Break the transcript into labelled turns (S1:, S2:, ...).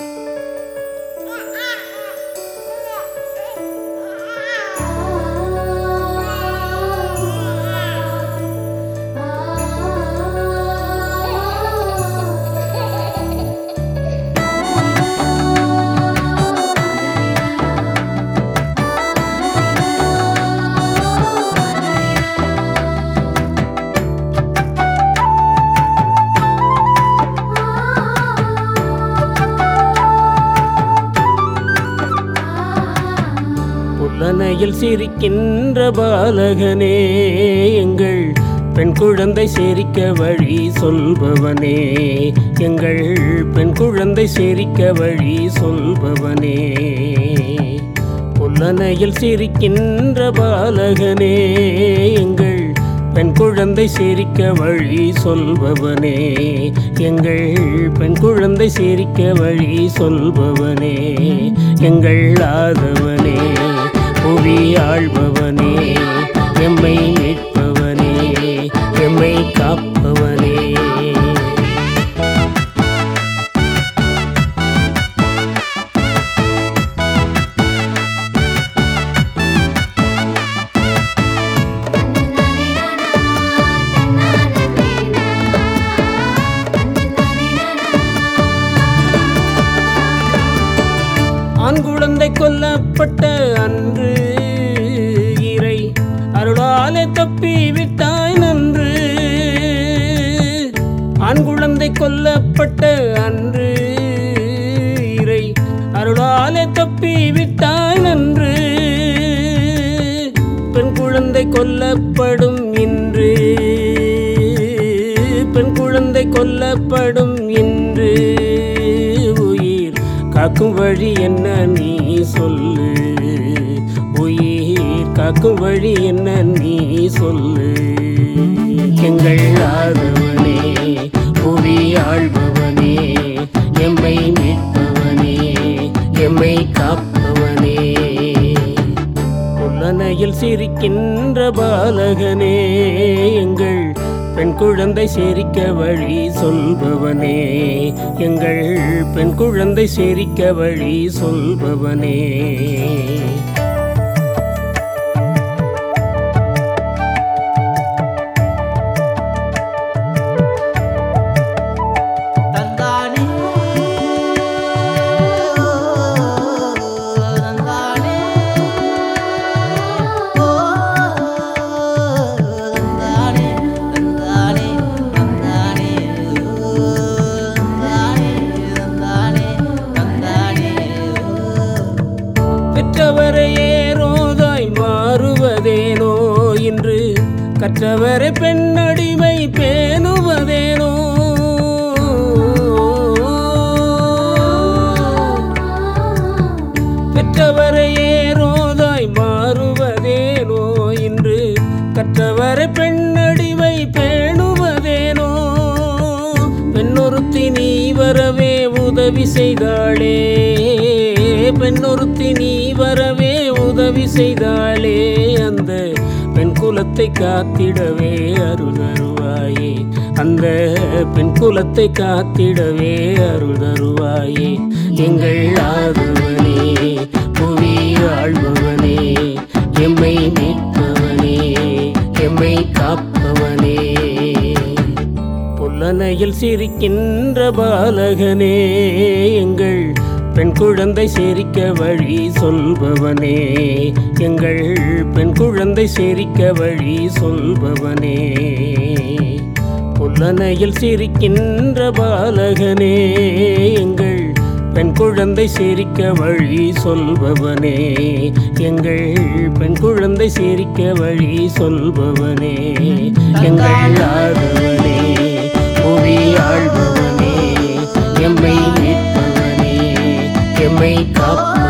S1: Bye. புலனையில் சிரிக்கின்ற பாலகனே எங்கள் பெண் குழந்தை சிரிக்க வழி சொல்பவனே எங்கள் பெண் குழந்தை சிரிக்க வழி சொல்பவனே. புல்லனையில் சிரிக்கின்ற பாலகனே எங்கள் பெண் குழந்தை சிரிக்க வழி சொல்பவனே எங்கள் பெண் குழந்தை சிரிக்க வழி சொல்பவனே எங்கள் ஆதவன் புவி ஆழ்பவனே எம்மை மீட்பவனே எம்மை காப்பவனே. ஆண் குழந்தை கொல்லப்பட்ட அன்று அனுப்பி விட்டாய் நன்று. ஆண் குழந்தை கொல்லப்பட்ட அன்று. இறை அருளாலே தப்பி விட்டாய் நன்று. பெண் குழந்தை கொல்லப்படும் இன்று. பெண் குழந்தை கொல்லப்படும் இன்று. உயிர் காக்கும் வழி என்ன நீ சொல்லு. உயிர் காக்கும் வழி என்ன நீ சொல்லு? எங்கள் ஆதவனே புவி ஆழ்பவனே எம்மை மீட்பவனே எம்மை காப்பவனே. புல்லனையில் சிரிக்கின்ற பாலகனே எங்கள் பெண் குழந்தை சேரிக்க வழி சொல்பவனே. எங்கள் பெண் குழந்தை சேரிக்க வழி சொல்பவனே. கற்றவரை பெண்ணடிமை பேணுவதேனோ? பெற்றவரை ஏரோதாய் மாறுவதேனோ? இன்று கற்றவரை பெண்ணடிமை பேணுவதேனோ? பெண்ணொருத்தி நீ வரவே உதவி செய்தாளே. பெண்ணொருத்தி நீ வரவே உதவி செய்தாளே. குலத்தை காத்திடவே அருள் தருவாயே அந்த பெண் குலத்தை காத்திடவே அருள் தருவாயே எங்கள் ஆதவனே புவி ஆழ்பவனே எம்மை மீட்பவனே எம்மை காப்பவனே. புலனையில் சிரிக்கின்ற பாலகனே எங்கள் பெண் குழந்தை சேரிக்க வழி சொல்பவனே. எங்கள் பெண் குழந்தை சேரிக்க வழி சொல்பவனே. புல்லனையில் சிரிக்கின்ற பாலகனே. எங்கள் பெண் குழந்தை சேரிக்க வழி சொல்பவனே. எங்கள் பெண் குழந்தை சேரிக்க வழி சொல்பவனே. எங்கள் ஆதவனே புவி ஆள்பவனே எம்மை மீட்பவனே எம்மை காப்பவனே